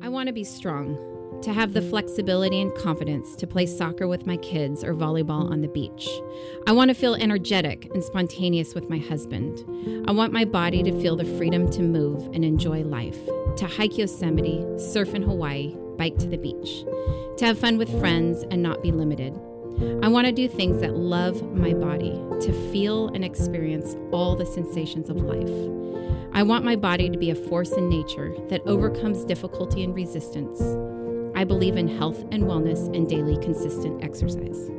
I want to be strong, to have the flexibility and confidence to play soccer with my kids or volleyball on the beach. I want to feel energetic and spontaneous with my husband. I want my body to feel the freedom to move and enjoy life, to hike Yosemite, surf in Hawaii, bike to the beach, to have fun with friends and not be limited. I want to do things that love my body, to feel and experience all the sensations of life. I want my body to be a force in nature that overcomes difficulty and resistance. I believe in health and wellness and daily consistent exercise.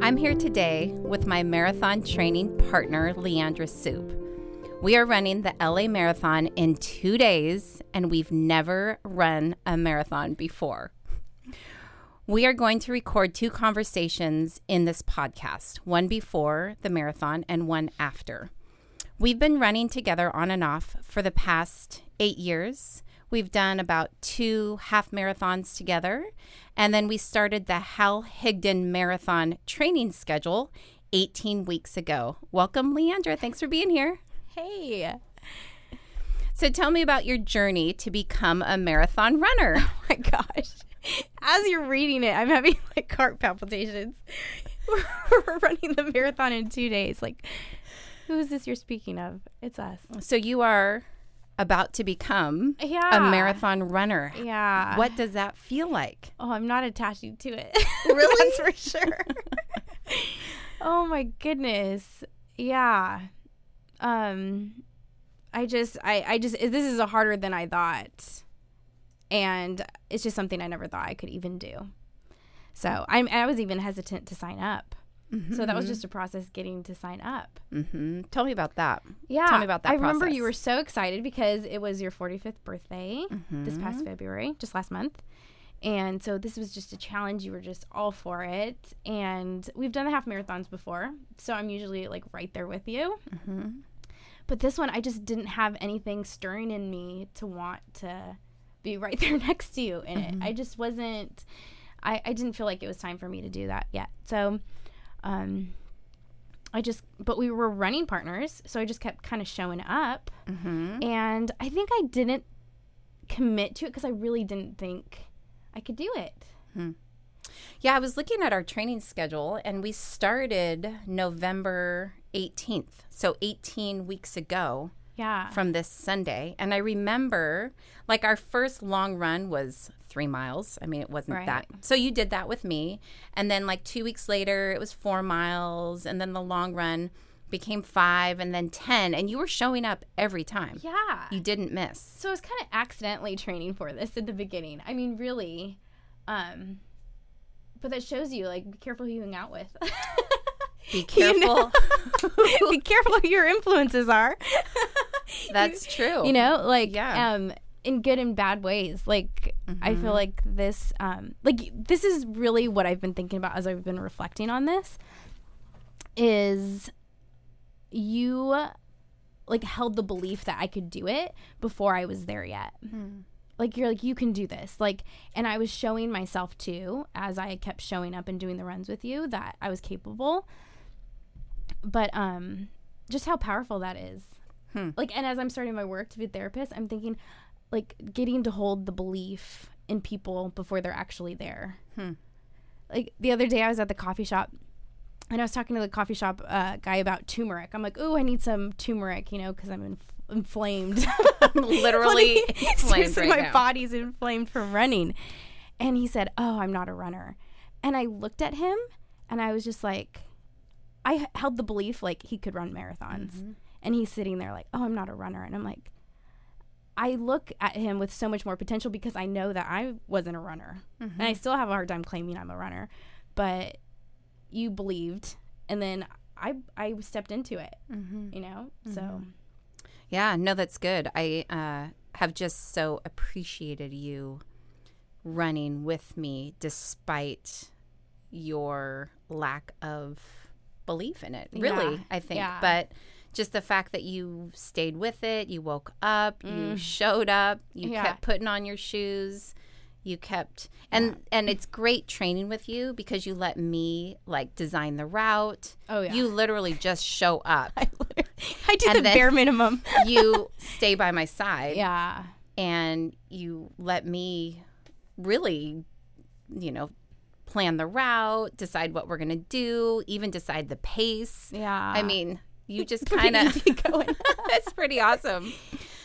I'm here today with my marathon training partner, Leandra Soup. We are running the LA Marathon in two days, and we've never run a marathon before. We are going to record two conversations in this podcast one before the marathon and one after. We've been running together on and off for the past eight years. We've done about two half marathons together, and then we started the Hal Higdon Marathon training schedule 18 weeks ago. Welcome, Leandra. Thanks for being here. Hey. So tell me about your journey to become a marathon runner. Oh my gosh. As you're reading it, I'm having like heart palpitations. We're running the marathon in two days. Like, who is this you're speaking of? It's us. So you are about to become Yeah. a marathon runner. Yeah. What does that feel like? Oh, I'm not attaching to it. Really? That's for sure. oh my goodness. Yeah. Um I just I I just this is a harder than I thought. And it's just something I never thought I could even do. So, I'm I was even hesitant to sign up. So that was just a process getting to sign up. hmm Tell me about that. Yeah. Tell me about that I remember you were so excited because it was your 45th birthday this Mm-hmm. past February, just last month. And so this was just a challenge. You were just all for it. And we've done the half marathons before. So I'm usually like right there with you. Mm-hmm. But this one, I just didn't have anything stirring in me to want to be right there next to you in it. I just wasn't, I, I didn't feel like it was time for me to do that yet. So, um, I just, but we were running partners. So I just kept kind of showing up. Mm-hmm. And I think I didn't commit to it because I really didn't think I could do it. Yeah, I was looking at our training schedule and we started November 18th. So 18 weeks ago Yeah. from this Sunday. And I remember like our first long run was three miles. I mean, it wasn't Right. that. So you did that with me. And then like two weeks later, it was four miles. And then the long run became five and then 10. And you were showing up every time. yeah. You didn't miss. so I was kind of accidentally training for this at the beginning. I mean, really. Um, but that shows you, like, be careful who you hang out with. Be You know? careful. be careful who your influences are. That's true. you know, like, Yeah. um, in good and bad ways. Like, I Mm-hmm. feel like this, um, like, this is really what I've been thinking about as I've been reflecting on this. Is you like held the belief that I could do it before I was there yet. Like you're like you can do this. Like and I was showing myself too as I kept showing up and doing the runs with you that I was capable. But um just how powerful that is. Hmm. Like and as I'm starting my work to be a therapist, I'm thinking like getting to hold the belief in people before they're actually there. Hmm. Like the other day I was at the coffee shop and I was talking to the coffee shop uh, guy about turmeric. I'm like, "Oh, I need some turmeric, you know, because I'm inf- inflamed." Literally inflamed right my now. body's inflamed from running. And he said, "Oh, I'm not a runner." And I looked at him, and I was just like, I held the belief like he could run marathons, Mm-hmm. and he's sitting there like, "Oh, I'm not a runner," and I'm like. I look at him with so much more potential because I know that I wasn't a runner. And Mm-hmm. I still have a hard time claiming I'm a runner. But you believed and then I I stepped into it, Mm-hmm. you know? So Yeah, no, that's good. I uh, have just so appreciated you running with me despite your lack of belief in it. Really, Yeah, I think. yeah. But just the fact that you stayed with it, you woke up, you showed up, you Mm. Yeah. kept putting on your shoes, You kept and and it's great training with you because you let me like design the route. Oh, yeah. You literally just show up. I, I do the bare minimum. you stay by my side yeah. and you let me really, you know, plan the route, decide what we're going to do, even decide the pace. Yeah. I mean, you just kind of. It's pretty awesome.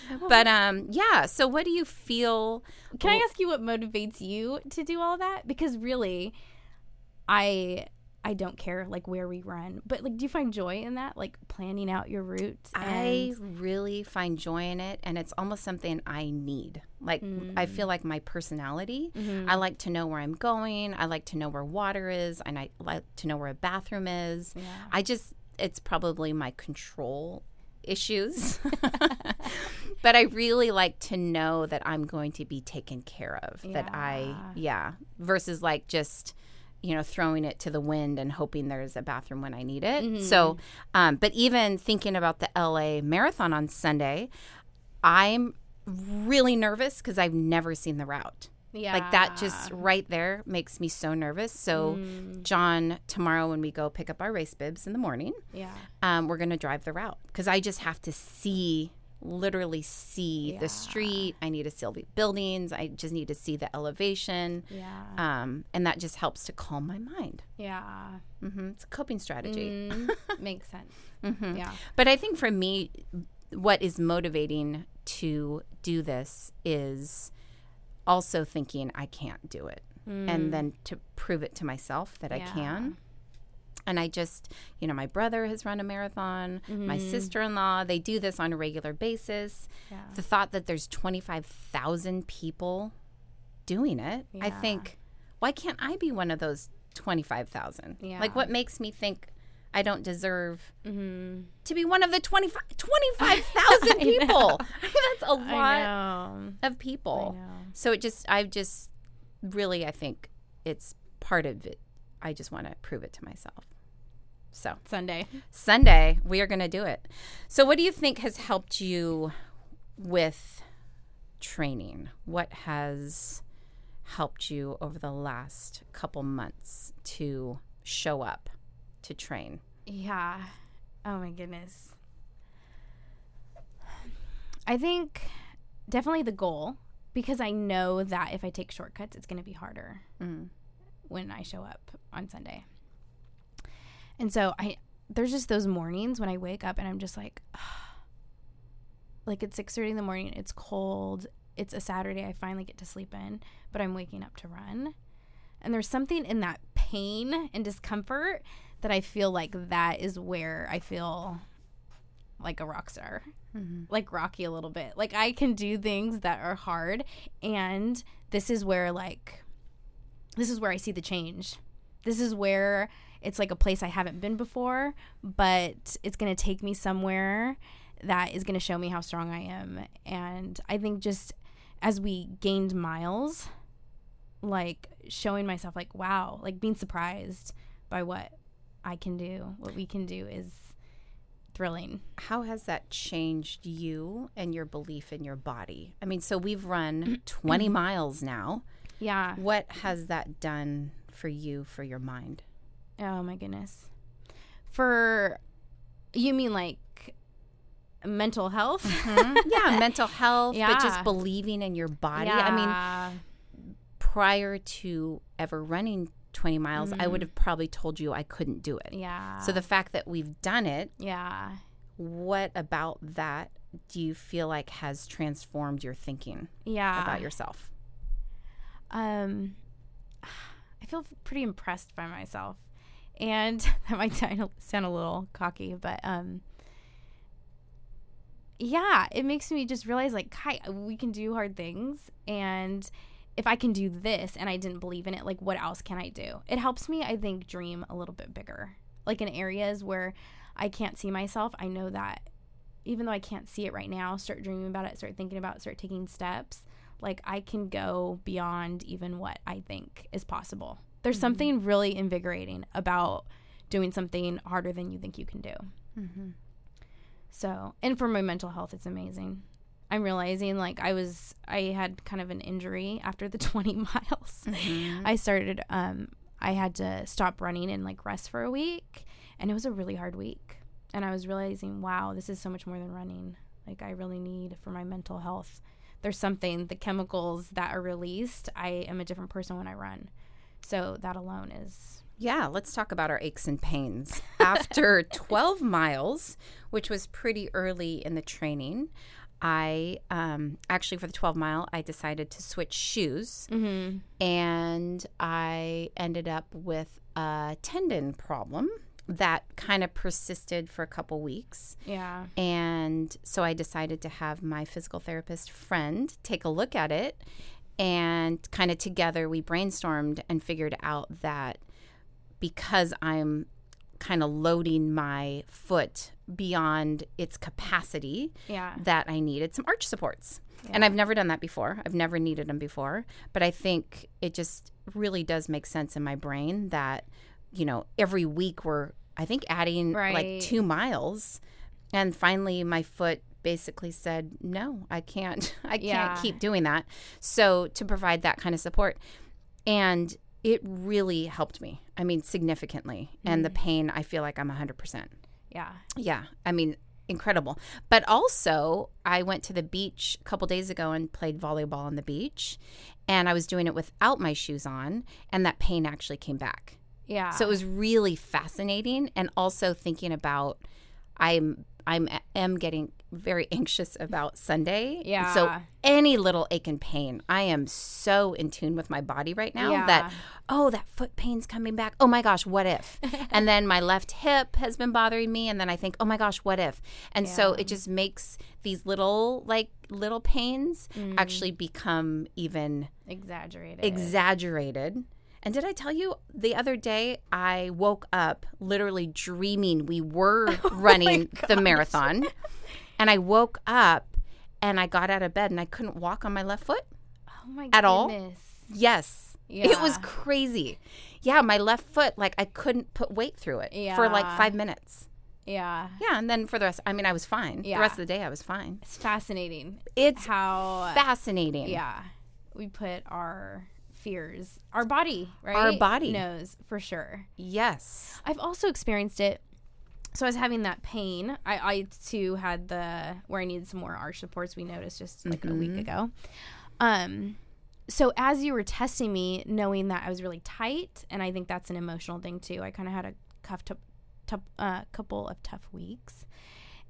But um yeah, so what do you feel Can I ask you what motivates you to do all that? Because really, I I don't care like where we run, but like, do you find joy in that? Like planning out your route. I really find joy in it and it's almost something I need. Like I feel like my personality. I like to know where I'm going. I like to know where water is and I like to know where a bathroom is. Yeah. I just it's probably my control issues. but I really like to know that I'm going to be taken care of. That I yeah, versus like just you know throwing it to the wind and hoping there's a bathroom when I need it. So, um, but even thinking about the LA marathon on Sunday, I'm really nervous because I've never seen the route. Yeah. Like that just right there makes me so nervous. So, John, tomorrow when we go pick up our race bibs in the morning, Yeah. um, we're going to drive the route because I just have to see, literally see Yeah. the street. I need to see the buildings. I just need to see the elevation. Yeah. Um, and that just helps to calm my mind. Yeah. hmm It's a coping strategy. Mm, makes sense. Mhm. Yeah. But I think for me, what is motivating to do this is also thinking I can't do it. And hmm. then to prove it to myself that I can. And I just, you know, my brother has run a marathon, my mm-hmm. sister in law, they do this on a regular basis. Yeah. The thought that there's 25,000 people doing it, I think, why can't I be one of those 25,000? Yeah. Like, what makes me think I don't deserve Mm-hmm. to be one of the 25 25,000 people. I mean, that's a lot of people. So it just, I've just really, I think it's part of it. I just want to prove it to myself. So Sunday. Sunday, we are going to do it. So, what do you think has helped you with training? What has helped you over the last couple months to show up to train? Yeah. Oh my goodness. I think definitely the goal because I know that if I take shortcuts, it's going to be harder Mm. when I show up on Sunday. And so I there's just those mornings when I wake up and I'm just like like it's 6:30 in the morning, it's cold, it's a Saturday, I finally get to sleep in, but I'm waking up to run. And there's something in that pain and discomfort that I feel like that is where I feel like a rock star. Mm-hmm. Like Rocky a little bit. Like I can do things that are hard and this is where like this is where I see the change. This is where it's like a place I haven't been before, but it's going to take me somewhere that is going to show me how strong I am. And I think just as we gained miles, like showing myself, like, wow, like being surprised by what I can do, what we can do is thrilling. How has that changed you and your belief in your body? I mean, so we've run 20 miles now. Yeah. What has that done for you, for your mind? Oh my goodness. For you mean like mental health? Mm-hmm. yeah, mental health, but Yeah. just believing in your body. Yeah. I mean, prior to ever running 20 miles, I would have probably told you I couldn't do it. yeah. So the fact that we've done it, yeah. what about that do you feel like has transformed your thinking Yeah. about yourself? um I feel pretty impressed by myself. And that might sound sound a little cocky, but um yeah, it makes me just realize like, Kai, we can do hard things and if I can do this and I didn't believe in it, like what else can I do? It helps me, I think, dream a little bit bigger. Like in areas where I can't see myself, I know that even though I can't see it right now, start dreaming about it, start thinking about it, start taking steps, like I can go beyond even what I think is possible. There's something really invigorating about doing something harder than you think you can do. Mm-hmm. So, and for my mental health, it's amazing. I'm realizing like I was I had kind of an injury after the 20 miles. Mm-hmm. I started um I had to stop running and like rest for a week and it was a really hard week. And I was realizing, wow, this is so much more than running. Like I really need for my mental health. There's something the chemicals that are released, I am a different person when I run. So that alone is Yeah, let's talk about our aches and pains. After 12 miles, which was pretty early in the training, I um, actually, for the 12 mile, I decided to switch shoes mm-hmm. and I ended up with a tendon problem that kind of persisted for a couple weeks. yeah. And so I decided to have my physical therapist friend take a look at it. And kind of together, we brainstormed and figured out that because I'm kind of loading my foot beyond its capacity, Yeah. that I needed some arch supports. And I've never done that before. I've never needed them before. But I think it just really does make sense in my brain that, you know, every week we're, I think, adding Right. like two miles. And finally, my foot basically said, no, I can't. I can't Yeah. keep doing that. So to provide that kind of support. And it really helped me. I mean, significantly. And the Mm. pain, I feel like I'm 100%. Yeah. Yeah, I mean, incredible. But also, I went to the beach a couple days ago and played volleyball on the beach, and I was doing it without my shoes on, and that pain actually came back. Yeah. So it was really fascinating, and also thinking about I'm I'm am getting very anxious about Sunday. Yeah. So any little ache and pain, I am so in tune with my body right now that oh that foot pain's coming back. Oh my gosh, what if? and then my left hip has been bothering me, and then I think oh my gosh, what if? And so it just makes these little like little pains Mm. actually become even exaggerated. exaggerated. And did I tell you the other day I woke up literally dreaming we were running the marathon. And I woke up and I got out of bed and I couldn't walk on my left foot. oh my At all? goodness. Yes. It was crazy. Yeah, my left foot, like I couldn't put weight through it for like five minutes. Yeah. Yeah. And then for the rest, I mean, I was fine. Yeah. The rest of the day, I was fine. It's fascinating It's how fascinating. yeah we put our fears our body right Our body. knows for sure Yes. i've also experienced it so i was having that pain. I i too had the where i needed some more arch supports we noticed just like a week ago. Um so as you were testing me knowing that i was really tight and i think that's an emotional thing too i kind of had a cuff to, tough uh, couple of tough weeks.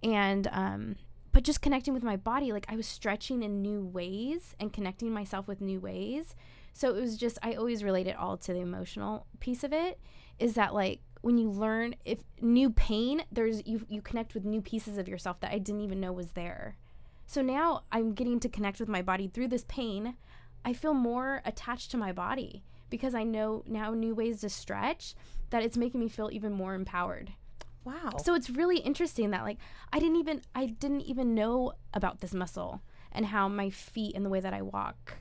And um but just connecting with my body like i was stretching in new ways and connecting myself with new ways. So it was just i always relate it all to the emotional piece of it is that like when you learn if new pain there's you you connect with new pieces of yourself that i didn't even know was there so now i'm getting to connect with my body through this pain i feel more attached to my body because i know now new ways to stretch that it's making me feel even more empowered Wow. so it's really interesting that like I didn't even I didn't even know about this muscle and how my feet and the way that I walk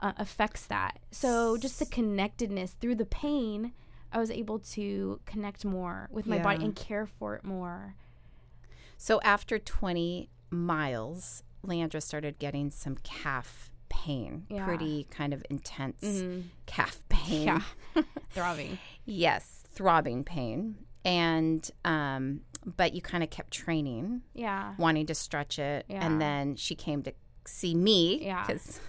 uh, affects that. So just the connectedness through the pain, I was able to connect more with my body and care for it more. So after 20 miles, Leandra started getting some calf pain, Yeah. pretty kind of intense Mhm. calf pain. Yeah. Throbbing. yes, throbbing pain. And, um, but you kind of kept training, Yeah. wanting to stretch it. Yeah. And then she came to see me. Yeah. Because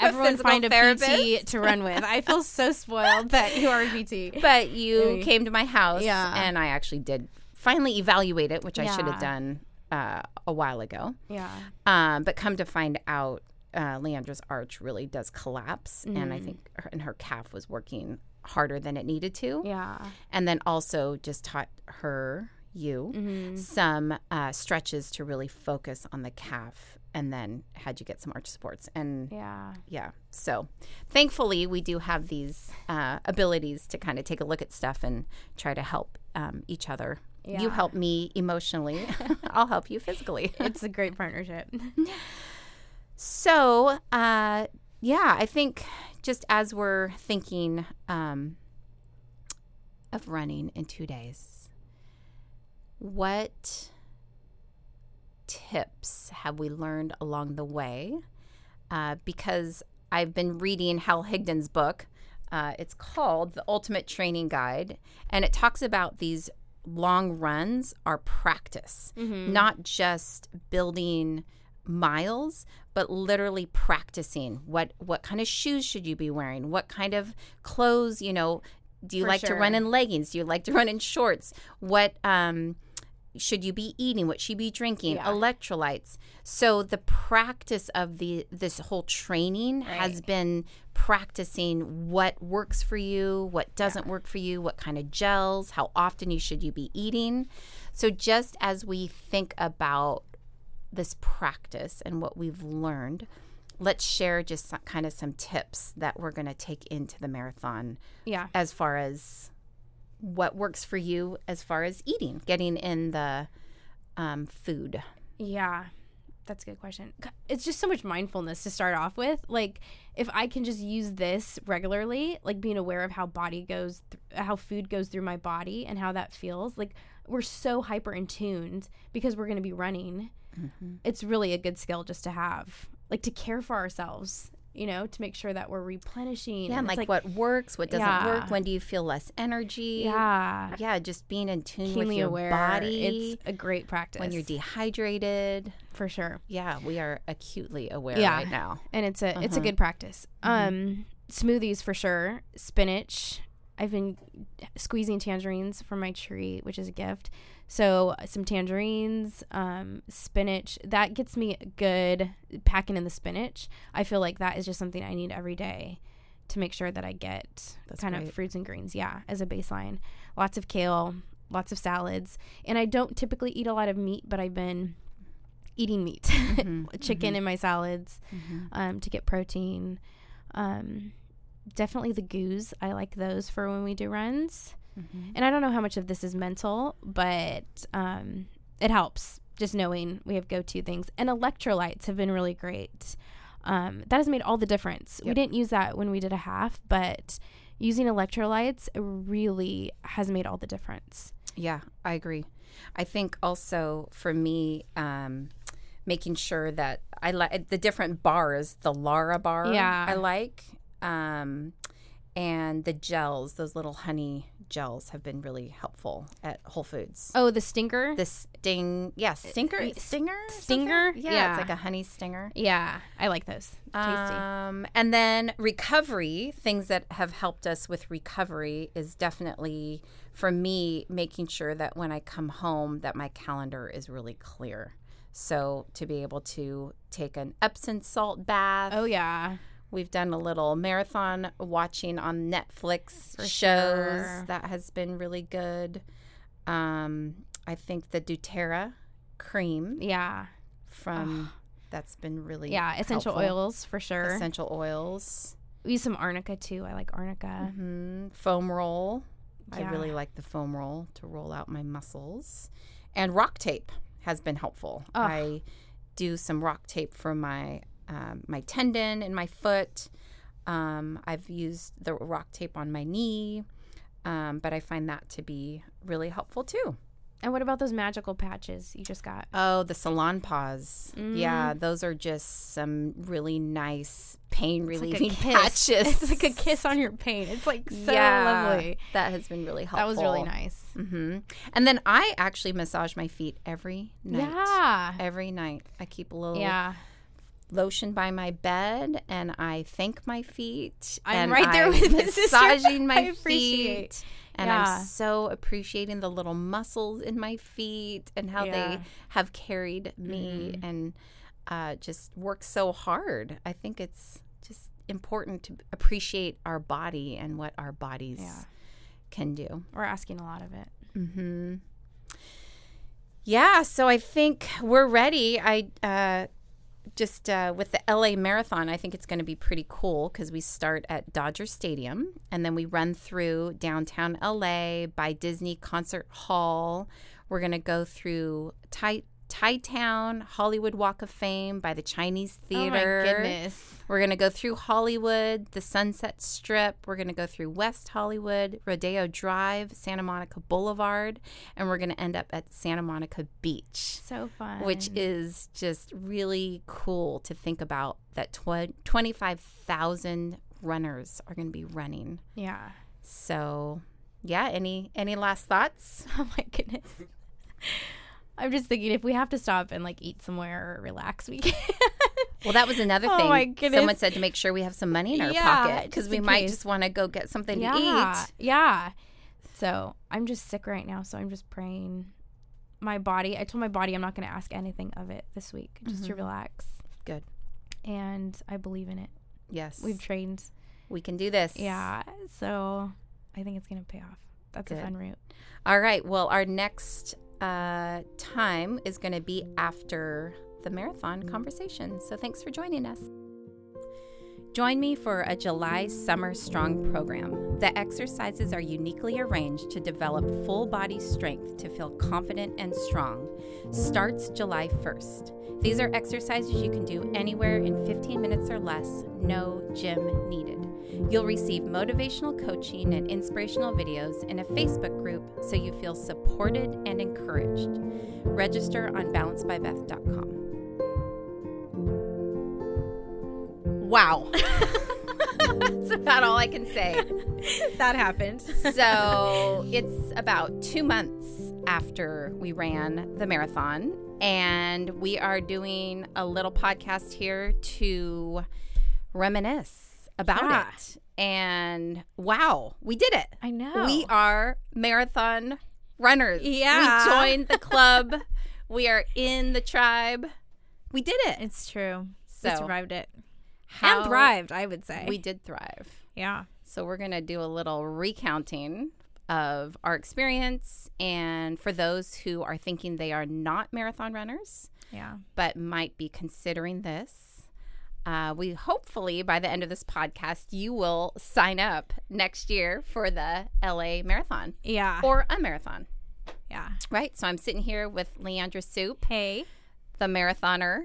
Everyone find a PT to run with. I feel so spoiled that you are a PT. But you Maybe. came to my house. Yeah. And I actually did finally evaluate it, which I should have done uh, a while ago. Yeah. Um, but come to find out, uh, Leandra's arch really does collapse, and I Mm. think her, and her calf was working harder than it needed to. Yeah. And then also just taught her you Mhm. some uh, stretches to really focus on the calf, and then had you get some arch supports. And Yeah. yeah, so thankfully we do have these uh, abilities to kind of take a look at stuff and try to help um, each other. You help me emotionally, I'll help you physically. It's a great partnership. So, uh, yeah, I think just as we're thinking um, of running in two days, what tips have we learned along the way? Uh, because I've been reading Hal Higdon's book. Uh, it's called The Ultimate Training Guide, and it talks about these long runs are practice, not just building miles but literally practicing what what kind of shoes should you be wearing what kind of clothes you know do you For like to run in leggings do you like to run in shorts what um should you be eating? What should you be drinking? Yeah. electrolytes. So the practice of the this whole training has been practicing what works for you what doesn't work for you what kind of gels how often you should you be eating. So just as we think about this practice and what we've learned let's share just some, kind of some tips that we're going to take into the marathon Yeah. as far as what works for you as far as eating, getting in the um, food. Yeah. That's a good question. It's just so much mindfulness to start off with. Like, if I can just use this regularly, like being aware of how body goes, th- how food goes through my body and how that feels, like we're so hyper in tuned because we're going to be running. It's really a good skill just to have, like to care for ourselves, you know, to make sure that we're replenishing. Yeah, and it's like, what works, what doesn't Yeah. work, when do you feel less energy? Yeah. Yeah, just being in tune with your aware. body It's a great practice. when you're dehydrated. for sure. Yeah, we are acutely aware Yeah. right now. and it's a it's a Uh-huh. good practice. Mm-hmm. Um, smoothies for sure. Spinach. I've been squeezing tangerines from my tree, which is a gift. So some tangerines, um, spinach. That gets me good packing in the spinach. I feel like that is just something I need every day to make sure that I get That's kind great. of fruits and greens. Yeah, as a baseline. Lots of kale, lots of salads, and I don't typically eat a lot of meat, but I've been eating meat, Mm-hmm. chicken in my salads um, to get protein. Um, definitely the goos. I like those for when we do runs. Mm-hmm. And I don't know how much of this is mental, but um, it helps just knowing we have go to things. And electrolytes have been really great. Um, that has made all the difference. We didn't use that when we did a half, but using electrolytes really has made all the difference. Yeah, I agree. I think also for me, um, making sure that I like the different bars, the Lara bar, Yeah. I like, um, and the gels, those little honey gels, have been really helpful at Whole Foods. Oh, the stinker? The sting, yeah, stinker, y- stinger, stinger? yeah, Yeah. it's like a honey stinger. yeah, I like those. Tasty. Um, and then recovery, things that have helped us with recovery is definitely for me making sure that when I come home that my calendar is really clear. So to be able to take an Epsom salt bath. oh, yeah. We've done a little marathon watching on Netflix For shows. sure. That has been really good. Um, I think the doTERRA cream Yeah. from that's been really Yeah, essential helpful. oils for sure. essential oils. we use some arnica too. I like arnica. hmm Foam roll. I really like the foam roll to roll out my muscles. And rock tape has been helpful. Ugh. I do some rock tape for my um, my tendon in my foot. Um, I've used the rock tape on my knee, um, but I find that to be really helpful too. And what about those magical patches you just got? Oh, the Salonpas. Mm. Yeah, those are just some really nice pain It's like relieving patches. It's like a kiss on your pain. It's like so Yeah, lovely. That has been really helpful. That was really nice. hmm And then I actually massage my feet every night. Yeah. Every night. I keep a little Yeah. Lotion by my bed and I thank my feet. I'm and right there I'm with massaging my feet. And Yeah. I'm so appreciating the little muscles in my feet and how Yeah. they have carried me Mhm. and uh, just worked so hard. I think it's just important to appreciate our body and what our bodies Yeah. can do. We're asking a lot of it. hmm Yeah, so I think we're ready. I uh, just uh, with the LA Marathon, I think it's going to be pretty cool because we start at Dodger Stadium and then we run through downtown LA by Disney Concert Hall. We're going to go through Thai Thai Town, Hollywood Walk of Fame by the Chinese Theater. Oh my goodness. We're going to go through Hollywood, the Sunset Strip. We're going to go through West Hollywood, Rodeo Drive, Santa Monica Boulevard, and we're going to end up at Santa Monica Beach. So fun. Which is just really cool to think about that tw- 25,000 runners are going to be running. Yeah. So, yeah, any any last thoughts? Oh my goodness. I'm just thinking if we have to stop and like eat somewhere or relax, we can. Well, that was another Oh thing. my goodness. Someone said to make sure we have some money in our Yeah, pocket because we might case. just want to go get something yeah. to eat. Yeah. So I'm just sick right now. So I'm just praying. My body, I told my body I'm not going to ask anything of it this week, just to Mhm. relax. Good. And I believe in it. Yes, We've trained. we can do this. Yeah. So I think it's going to pay off. That's Good. a fun route. All right. Well, our next uh, time is going to be after the marathon conversation. So thanks for joining us. Join me for a July Summer Strong program. The exercises are uniquely arranged to develop full body strength to feel confident and strong. Starts July 1st. These are exercises you can do anywhere in 15 minutes or less, no gym needed. You'll receive motivational coaching and inspirational videos in a Facebook group so you feel supported and encouraged. Register on balancedbybeth.com. Wow. That's about all I can say. that happened. So it's about two months after we ran the marathon, and we are doing a little podcast here to reminisce about Yeah. it. And wow, we did it. I know. We are marathon runners. Yeah. We joined the club. we are in the tribe. We did it. It's true. So we survived it. How- and thrived, I would say. We did thrive. yeah. So we're going to do a little recounting of our experience. And for those who are thinking they are not marathon runners, Yeah. but might be considering this, uh, we hopefully by the end of this podcast, you will sign up next year for the LA Marathon Yeah. or a marathon, yeah. right? So I'm sitting here with Leandra Soup, Hey. the marathoner.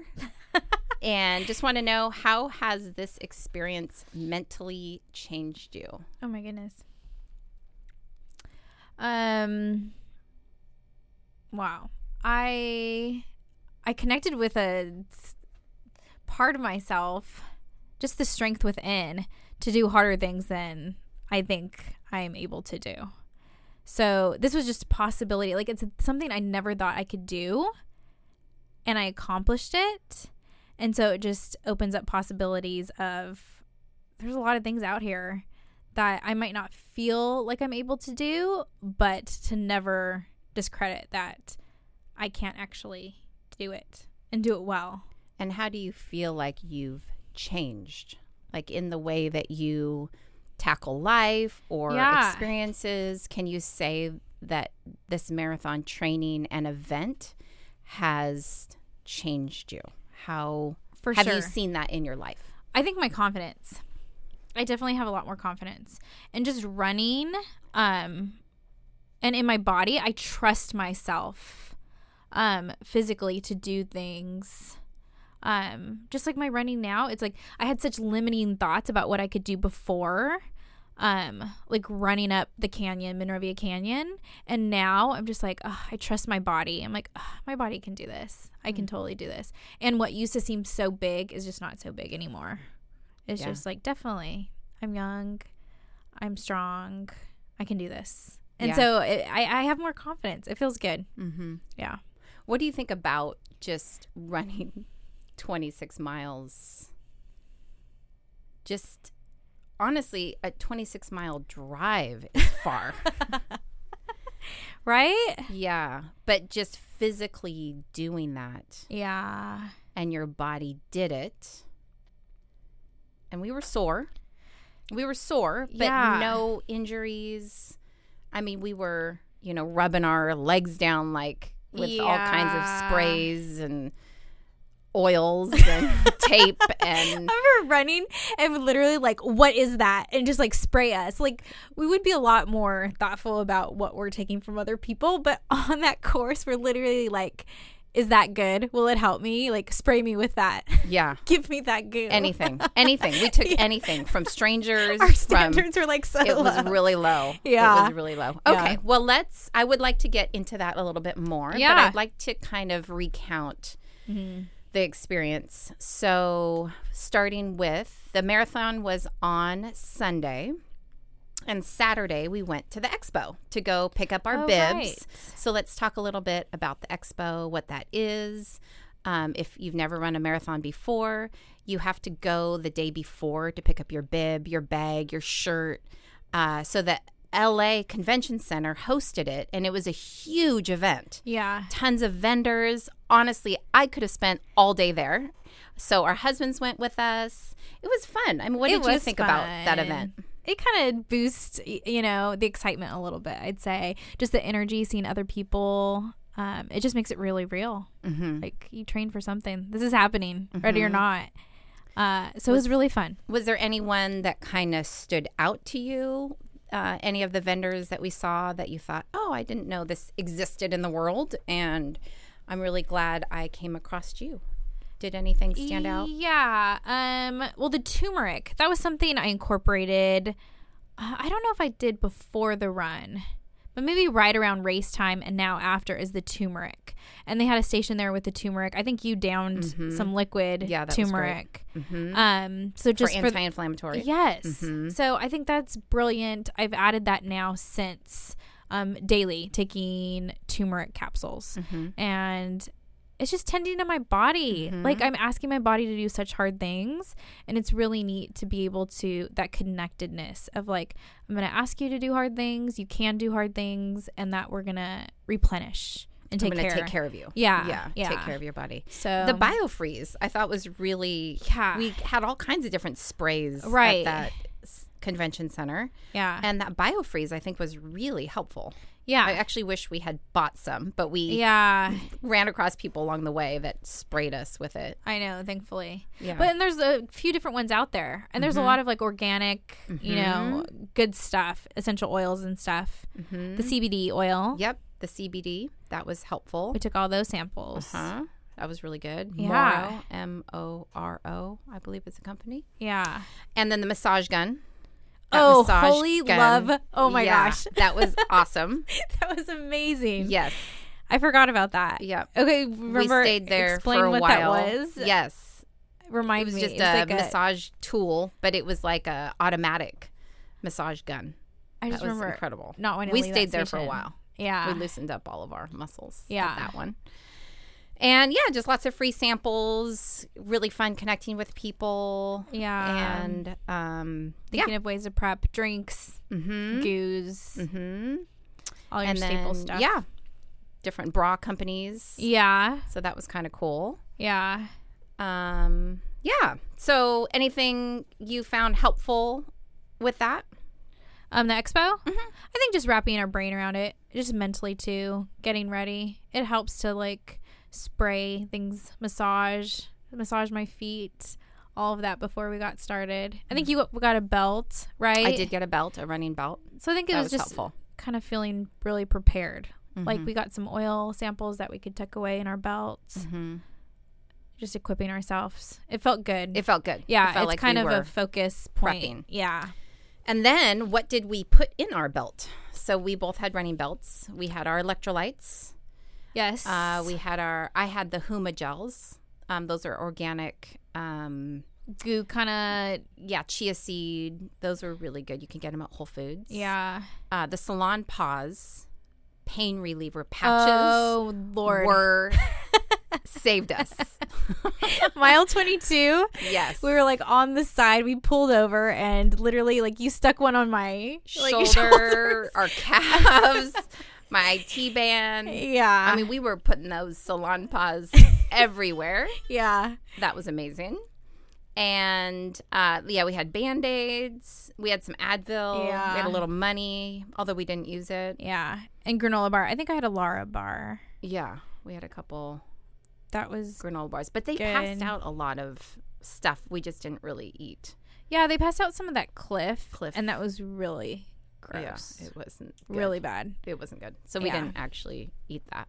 and just want to know how has this experience mentally changed you? Oh my goodness. Um wow. I I connected with a part of myself, just the strength within to do harder things than I think I am able to do. So, this was just possibility. Like it's something I never thought I could do and I accomplished it. And so it just opens up possibilities of there's a lot of things out here that I might not feel like I'm able to do, but to never discredit that I can't actually do it and do it well. And how do you feel like you've changed? Like in the way that you tackle life or Yeah. experiences? Can you say that this marathon training and event has changed you? How For have sure. you seen that in your life? I think my confidence. I definitely have a lot more confidence. And just running um and in my body, I trust myself um physically to do things. Um just like my running now, it's like I had such limiting thoughts about what I could do before um like running up the canyon, Monrovia Canyon, and now I'm just like, oh, I trust my body. I'm like, my body can do this. I can totally do this. And what used to seem so big is just not so big anymore. It's Yeah. just like definitely I'm young, I'm strong, I can do this. And Yeah. so it, I, I have more confidence. It feels good. Mm-hmm. Yeah. What do you think about just running 26 miles? Just honestly, a 26 mile drive is far. Right? yeah. But just physically doing that Yeah. and your body did it. And we were sore. We were sore, but Yeah. no injuries. I mean, we were, you know, rubbing our legs down like with all kinds of sprays and oils and tape and I remember running and literally like, what is that? And just like spray us. Like we would be a lot more thoughtful about what we're taking from other people. But on that course, we're literally like is that good? Will it help me? Like spray me with that. Yeah. Give me that goo. Anything. Anything. We took anything from strangers. Our from standards were like so it was really low. Yeah. It was really low. Yeah. Okay. Well, let's, I would like to get into that a little bit more. But Yeah. I'd like to kind of recount Mm-hmm. The experience. So, starting with the marathon was on Sunday. And Saturday, we went to the expo to go pick up our Oh, bibs. right. So, let's talk a little bit about the expo, what that is. Um, if you've never run a marathon before, you have to go the day before to pick up your bib, your bag, your shirt. Uh, so, the LA Convention Center hosted it, and it was a huge event Yeah. tons of vendors. Honestly, I could have spent all day there. So our husbands went with us. It was fun. I mean, what It did you was think about that event? It kind of boosts, you know, the excitement a little bit. I'd say just the energy, seeing other people. Um, it just makes it really real. Mm-hmm. Like you train for something. This is happening, ready or not. Uh, so it was really fun. Was there anyone that kind of stood out to you? Uh, any of the vendors that we saw that you thought, oh, I didn't know this existed in the world, and I'm really glad I came across you. Did anything stand out? Yeah. Um. Well, the turmeric that was something I incorporated. Uh, I don't know if I did before the run, but maybe right around race time and now after is the turmeric. And they had a station there with the turmeric. I think you downed some liquid Mm-hmm. Yeah, that was great. turmeric. Mm-hmm. Um. So just for, anti-inflammatory. yes. Mhm. So I think that's brilliant. I've added that now since um daily taking turmeric capsules Mhm. and it's just tending to my body. Mhm. Like I'm asking my body to do such hard things, and it's really neat to be able to that connectedness of like I'm going to ask you to do hard things, you can do hard things, and that we're going to replenish and take care. take care of you. Yeah, Yeah. yeah. Take care of your body. So the biofreeze i thought was really Yeah. we had all kinds of different sprays Right. at that convention center yeah, and that biofreeze i think was really helpful i actually wish we had bought some but we yeah. ran across people along the way that sprayed us with it I know, thankfully. yeah But and there's a few different ones out there, and there's a lot of like organic, you know, good stuff, essential oils and stuff. Mhm. The CBD oil. yep the cbd that was helpful We took all those samples. Uh-huh. that was really good Yeah. Moro, m-o-r-o i believe it's a company Yeah. and then the massage gun Oh, massage holy gun. love. Oh my Yeah, gosh. that was awesome that was amazing. yes I forgot about that. yeah Okay, remember we stayed there explain for a what while. that was. Yes, Remind me. it was me. just It a like massage tool, but it was like a automatic massage gun. I just remember. that was remember incredible. not to we stayed there for a while. Yeah. We loosened up all of our muscles. Yeah. that one. And yeah, just lots of free samples. Really fun connecting with people. Yeah. And um, yeah. Thinking of ways to prep drinks, Mm-hmm. goos, Mm-hmm. all your And staple then stuff. yeah, different bra companies. Yeah. So that was kind of cool. Yeah. Um, yeah. So anything you found helpful with that? Um, the expo. Mhm. I think just wrapping our brain around it, just mentally too, getting ready. It helps to like spray things, massage, massage my feet, all of that before we got started. I think you got a belt, right? Mm. I did get a belt, a running belt. So I think it was, was just helpful. kind of feeling really prepared. Like Mhm. we got some oil samples that we could tuck away in our belts, Mm-hmm. just equipping ourselves. It felt good. It felt good. yeah, it felt it's like kind we of a focus point. prepping. Yeah. And then what did we put in our belt? So we both had running belts. We had our electrolytes. Yes. Uh, we had our. I had the Huma gels. Um, those are organic. Um, goo kind of yeah, chia seed. Those were really good. You can get them at Whole Foods. yeah. Uh, the Salonpas pain reliever patches Oh Lord. were saved us. Mile 22. yes. We were like on the side. We pulled over and literally like you stuck one on my like, shoulder, our calves, my T band. Yeah. I mean, we were putting those Salonpas everywhere. yeah. That was amazing. And uh, yeah, we had band aids. We had some Advil. Yeah. We had a little money, although we didn't use it. Yeah. And granola bar. I think I had a Lara bar. Yeah, we had a couple That was granola bars, but they Good. passed out a lot of stuff we just didn't really eat. Yeah, they passed out some of that Clif. Clif. And that was really gross. Yeah, it wasn't good. really bad. It wasn't good. So we Yeah. didn't actually eat that.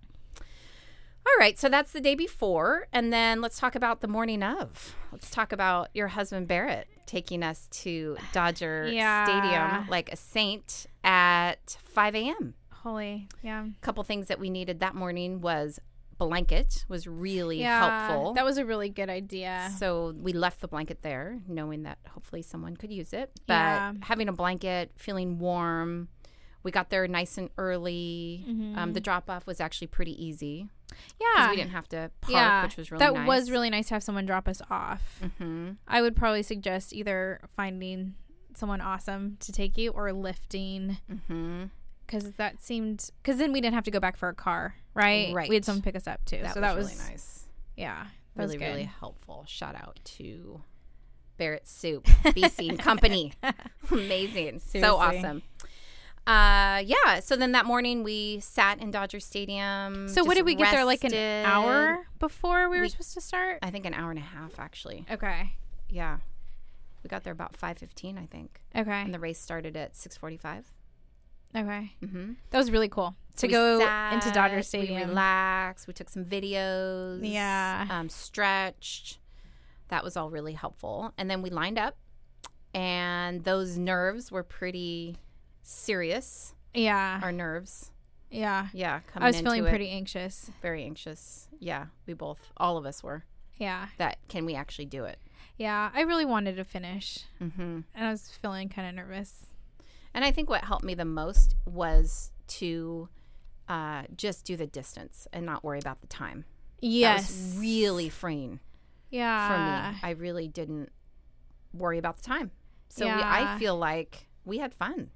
All right, so that's the day before, and then let's talk about the morning of. Let's talk about your husband Barrett taking us to Dodger Yeah. Stadium like a saint at 5 a.m. Holy, yeah. A couple things that we needed that morning was blanket was really helpful. That was a really good idea. So we left the blanket there, knowing that hopefully someone could use it. But Yeah. having a blanket, feeling warm. We got there nice and early. Um, the drop off was actually pretty easy Yeah. we didn't have to park, yeah. which was really that nice. was really nice to have someone drop us off. hmm I would probably suggest either finding someone awesome to take you or lifting hmm because that seemed because then we didn't have to go back for a car, right? Right. We had someone pick us up too, That so was that was really nice. yeah, Really, really helpful. Shout out to Barrett Soup, BC Company. Amazing. So awesome. Uh, yeah. So then that morning we sat in Dodger Stadium. So what did we get there? Like an hour before we were supposed to start. I think an hour and a half actually. Okay. Yeah. We got there about 5:15, I think. Okay. And the race started at 6:45. Okay. Mhm. That was really cool to We go sat, into Dodger We Stadium. relaxed. We took some videos. Yeah. Um, stretched. That was all really helpful. And then we lined up, and those nerves were pretty serious. yeah. Our nerves. yeah. Yeah. Coming I was feeling it, pretty anxious. very anxious. Yeah. We both, all of us were. Yeah. That can we actually do it? Yeah. I really wanted to finish, Mm-hmm. and I was feeling kind of nervous. And I think what helped me the most was to uh, just do the distance and not worry about the time. Yes. Really freeing Yeah. for me. I really didn't worry about the time. So we, I feel like we had fun.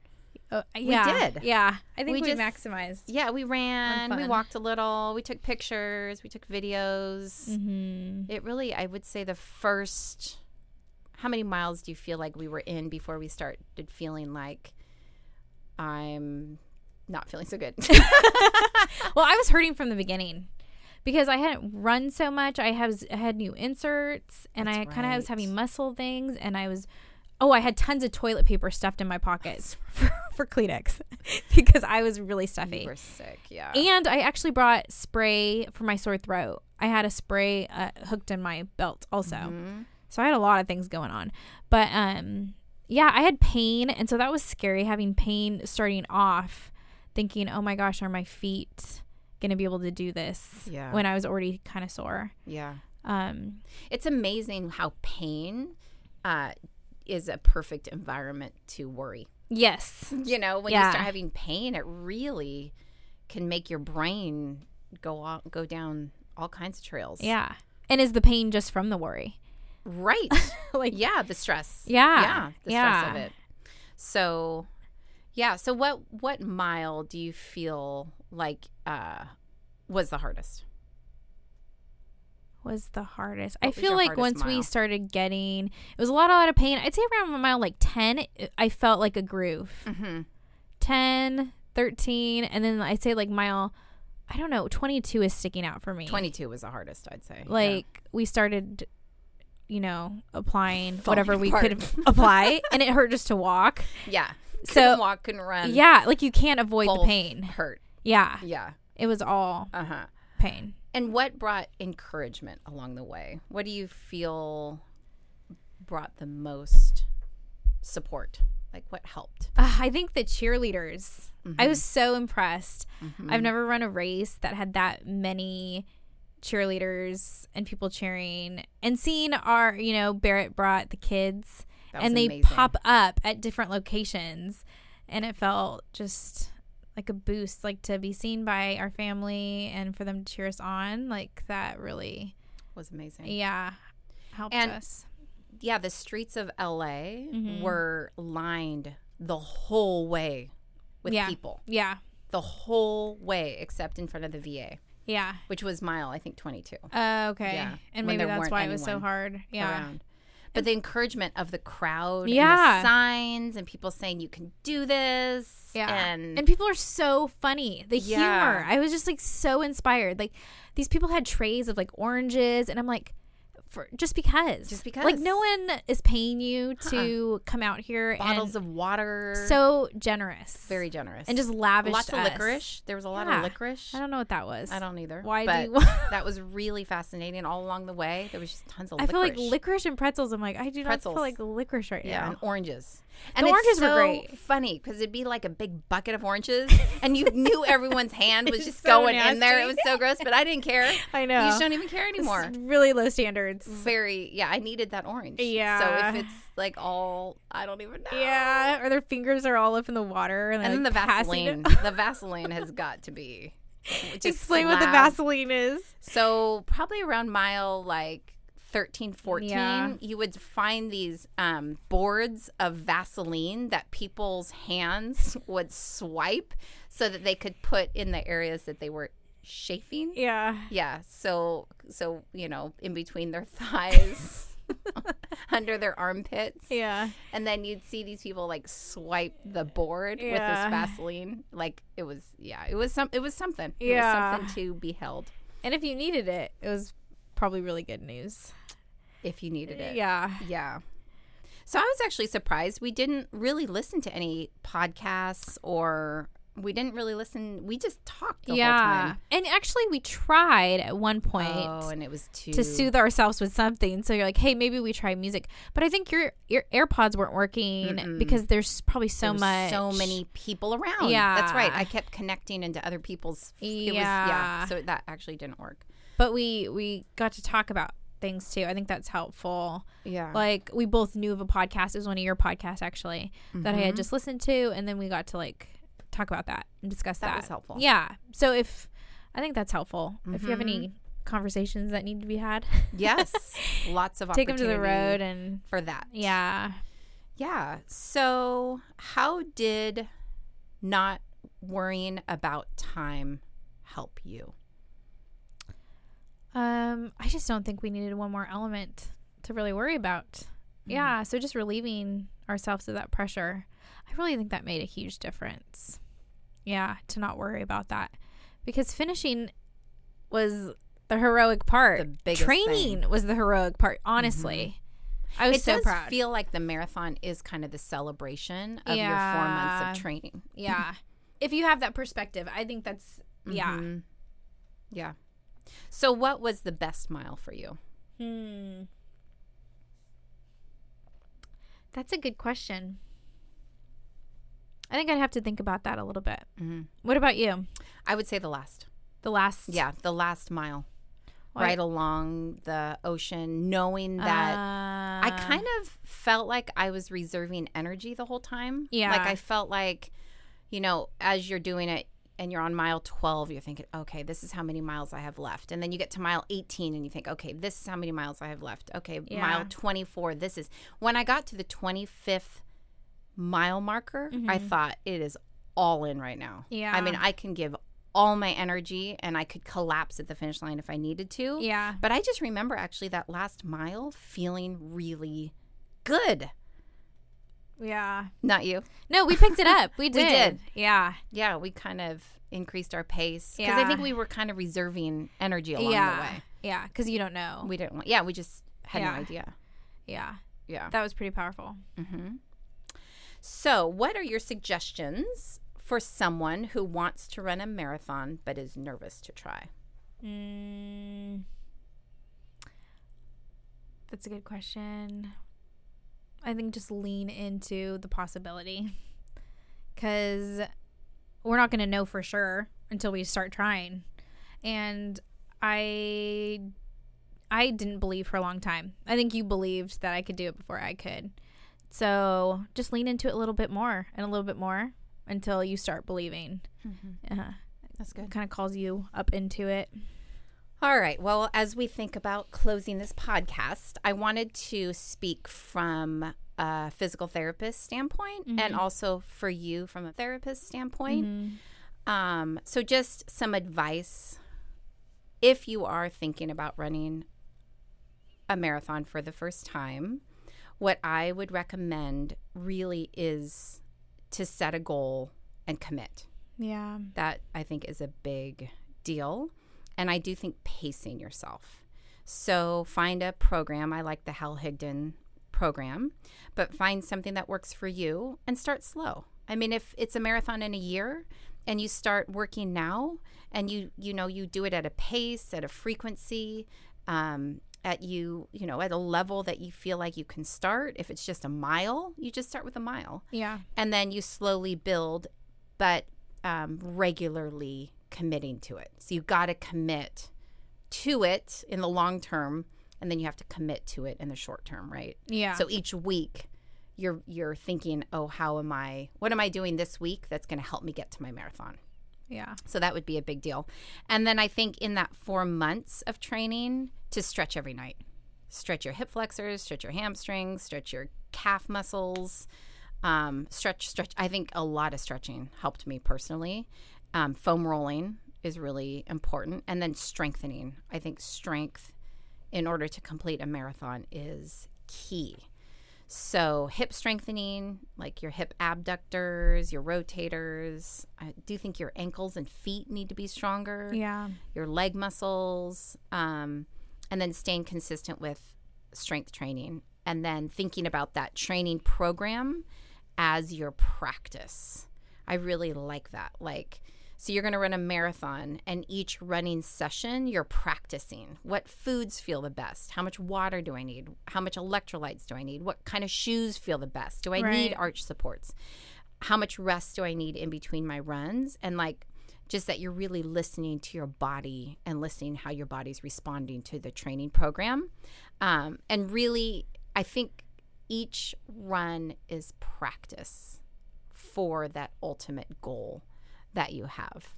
Uh, yeah. did. Yeah. I think We we, just- maximized. Yeah, we ran, we walked a little, we took pictures, we took videos. Mm-hmm. It really, I would say, the first. How many miles do you feel like we were in before we started feeling like I'm not feeling so good? Well, I was hurting from the beginning because I hadn't run so much. I has I had new inserts, and I kind of was having muscle things, and I was. Oh, I had tons of toilet paper stuffed in my pockets for, for Kleenex because I was really stuffy. you were sick, yeah. And I actually brought spray for my sore throat. I had a spray uh, hooked in my belt also. Mhm. So I had a lot of things going on. But um yeah, I had pain and so that was scary having pain starting off thinking, "Oh my gosh, are my feet going to be able to do this?" Yeah. When I was already kind of sore. Yeah. Um It's amazing how pain uh, is a perfect environment to worry. yes. You know, when you start having pain, it really can make your brain go on, go down all kinds of trails. Yeah. And is the pain just from the worry? Right. like yeah, the stress. Yeah. Yeah, the stress of it. So, yeah. So, what what mile do you feel like uh, was the hardest? was the hardest. What I feel like once we started getting, it was a lot, a lot of pain. I'd say around mile like 10, I felt like a groove. Mm-hmm. 10, 13, and then I'd say like mile, I don't know, 22 is sticking out for me. Twenty two was the hardest, I'd say. Yeah. Like we started, you know, applying Falling whatever we apart. could apply, and it hurt just to walk. yeah. So- Couldn't walk, couldn't run. Yeah, like you can't avoid the pain. hurt. Yeah, Yeah. it was all Uh huh. pain. And what brought encouragement along the way? What do you feel brought the most support? Like what helped? Uh, I think the cheerleaders. Mm-hmm. I was so impressed. I've never run a race that had that many cheerleaders and people cheering and seeing our, you know, Barrett brought the kids and they amazing. pop up at different locations and it felt just like a boost like to be seen by our family and for them to cheer us on like that really was amazing. yeah helped And- us yeah, the streets of LA Mhm. were lined the whole way with Yeah. people. yeah The whole way except in front of the VA, yeah which was mile I think 22 uh, okay Yeah, and maybe that's why it was so hard yeah around. But the encouragement of the crowd, Yeah. and the signs, and people saying you can do this, Yeah. and, And people are so funny. The Yeah. humor. I was just like so inspired. Like these people had trays of like oranges and I'm like for just because. Just because. Like no one is paying you to come out here Bottles of water. so generous. very generous. and just lavish lots of licorice. There was a lot Yeah. of licorice. I don't know what that was. I don't either. Why but do you that was really fascinating all along the way. There was just tons of I feel like licorice and pretzels. I'm like, I do not Pretzels. feel like licorice right Yeah, now. and oranges. And The it's oranges were great. funny because it'd be like a big bucket of oranges, and you knew everyone's hand was just so going in there. It was so gross, but I didn't care. I You know. just don't even care It's anymore. really low standards. Very, yeah. I needed that orange. Yeah. So if it's like all, I don't even know. Yeah, or their fingers are all up in the water, and, And then the like, passing it- Vaseline. the Vaseline has got to be. just Explain what the. Vaseline is. So probably around mile like 13, 14, Yeah. you would find these um, boards of Vaseline that people's hands would swipe so that they could put in the areas that they were chafing. Yeah. Yeah. So so you know in between their thighs. under their armpits Yeah. and then you'd see these people like swipe the board with this vaseline like it was yeah it was some it was something it Yeah. was something to be held And if you needed it, it was probably really good news. if you needed it. Yeah. Yeah. So I was actually surprised. We didn't really listen to any podcasts or we didn't really listen. We just talked the yeah. whole time. And actually, we tried at one point Oh, and it was too to soothe ourselves with something. So you're like, hey, maybe we try music. But I think your your AirPods weren't working Mm-mm. because there's probably so much. so many people around. Yeah. that's right. I kept connecting into other people's. It was, yeah. Yeah. So that actually didn't work. But we we got to talk about things too. I think that's helpful. Yeah. Like we both knew of a podcast. It was one of your podcasts actually that I Mm-hmm. had just listened to, and then we got to like talk about that and discuss that. That was helpful. Yeah. So if I think that's helpful. If you have any conversations that need to be had, yes. Lots of take them to the road and for that. yeah. Yeah. So, how did not worrying about time help you? Um, I just don't think we needed one more element to really worry about. Mm. Yeah, so just relieving ourselves of that pressure. I really think that made a huge difference. Yeah, to not worry about that. Because finishing was the heroic part. The biggest Training thing. was the heroic part, honestly. I was it so does proud. feel like the marathon is kind of the celebration of your four months of training. yeah. if you have that perspective, I think that's yeah. Mhm. Yeah. So, what was the best mile for you? Hmm. That's a good question. I think I'd have to think about that a little bit. Mhm. What about you? I would say the last. The last Yeah, the last mile. Why- Right along the ocean, knowing that I Uh, kind of felt like I was reserving energy the whole time. Yeah. Like I felt like, you know, as you're doing it and you're on mile 12, you're thinking, okay, this is how many miles I have left. And then you get to mile 18 and you think, okay, this is how many miles I have left. Okay, Yeah. mile 24, this is. When I got to the 25th mile marker, I Mhm. thought it is all in right now. Yeah. I mean, I can give all my energy and I could collapse at the finish line if I needed to. yeah. But I just remember actually that last mile feeling really good. Yeah. Not you. No, we picked it up. We did. did. Yeah. Yeah, we kind of increased our pace because I think we were kind of reserving energy along yeah. the way. Yeah. Because you don't know. We didn't want. Yeah, we just had Yeah. no idea. yeah. Yeah. That was pretty powerful. hmm So, what are your suggestions for someone who wants to run a marathon but is nervous to try? Mm, that's a good question. I think just lean into the possibility because we're not going to know for sure until we start trying. And I I didn't believe for a long time. I think you believed that I could do it before I could. So just lean into it a little bit more and a little bit more until you start believing. Uh, That's good. kind of calls you up into it. All right. Well, as we think about closing this podcast, I wanted to speak from a physical therapist standpoint and also for you from a therapist standpoint. Um, so, just some advice if you are thinking about running a marathon for the first time, what I would recommend really is to set a goal and commit. Yeah. That I think is a big deal. And I do think pacing yourself. So find a program. I like the Hal Higdon program, but find something that works for you and start slow. I mean, if it's a marathon in a year and you start working now and you you know you do it at a pace, at a frequency, um, at you you know at a level that you feel like you can start. If it's just a mile, you just start with a mile, Yeah. and then you slowly build, but um, regularly committing to it. So you've got to commit to it in the long term, and then you have to commit to it in the short term, right? Yeah. So each week, you're you're thinking, oh, how am I? What am I doing this week that's going to help me get to my marathon? yeah. So that would be a big deal. And then I think in that four months of training, to stretch every night, stretch your hip flexors, stretch your hamstrings, stretch your calf muscles, um, stretch, stretch. I think a lot of stretching helped me personally. Um, foam rolling is really important, and then strengthening. I think strength in order to complete a marathon is key. So, hip strengthening, like your hip abductors, your rotators. I do think your ankles and feet need to be stronger, Yeah. your leg muscles, um, and then staying consistent with strength training. And then thinking about that training program as your practice. I really like that. Like, so you're going to run a marathon, and each running session, you're practicing what foods feel the best. How much water do I need? How much electrolytes do I need? What kind of shoes feel the best? Do I need arch supports? How much rest do I need in between my runs? And like, just that you're really listening to your body and listening how your body's responding to the training program. Um, and really, I think each run is practice for that ultimate goal that you have.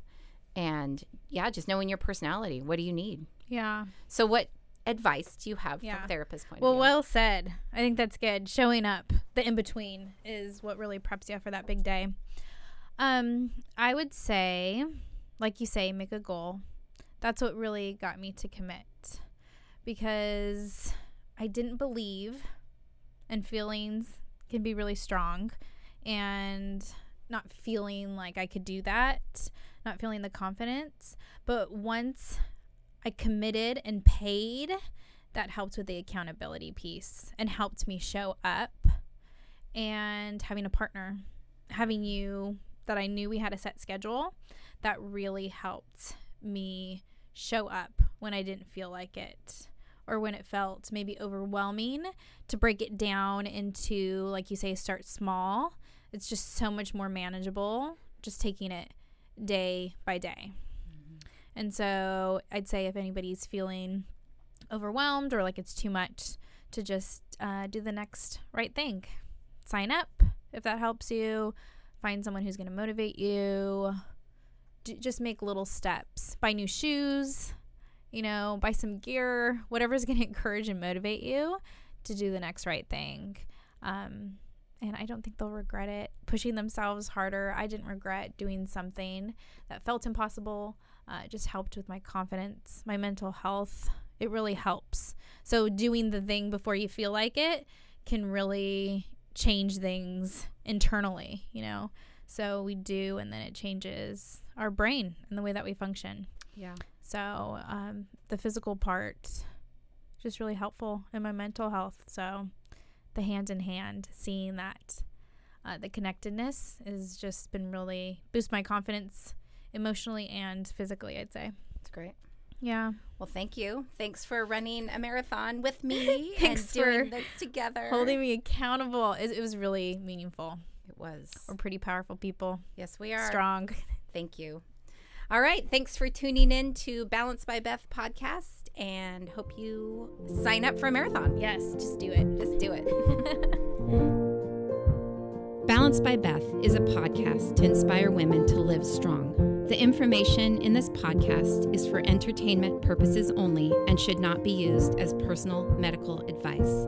And yeah, just knowing your personality. What do you need? Yeah. So, what advice do you have Yeah. from a therapist point Well, of view? well said. I think that's good. Showing up, the in between, is what really preps you for that big day. Um, I would say, like you say, make a goal. That's what really got me to commit because I didn't believe, and feelings can be really strong, and not feeling like I could do that, not feeling the confidence. But once I committed and paid, that helped with the accountability piece and helped me show up and having a partner having you that i knew we had a set schedule that really helped me show up when i didn't feel like it or when it felt maybe overwhelming to break it down into like you say start small it's just so much more manageable just taking it day by day and so I'd say if anybody's feeling overwhelmed or like it's too much, to just uh, do the next right thing. Sign up if that helps you. Find someone who's going to motivate you. D- just make little steps. Buy new shoes, you know, buy some gear, whatever's going to encourage and motivate you to do the next right thing. Um, and I don't think they'll regret it. Pushing themselves harder. I didn't regret doing something that felt impossible. Uh, it just helped with my confidence, my mental health. It really helps. So, doing the thing before you feel like it can really change things internally, you know? So, we do, and then it changes our brain and the way that we function. yeah. So, um, the physical part just really helpful in my mental health. So, the hand in hand, seeing that uh, the connectedness has just been really boost my confidence emotionally and physically. I'd say. It's great. Yeah. Well, thank you. Thanks for running a marathon with me Thanks and doing for this together. Holding me accountable. It, it was really meaningful. It was. We're pretty powerful people. Yes, we are. Strong. Thank you. All right. Thanks for tuning in to Balanced by Beth podcast and hope you sign up for a marathon. Yes, just do it. Just do it. Balanced by Beth is a podcast to inspire women to live strong. The information in this podcast is for entertainment purposes only and should not be used as personal medical advice.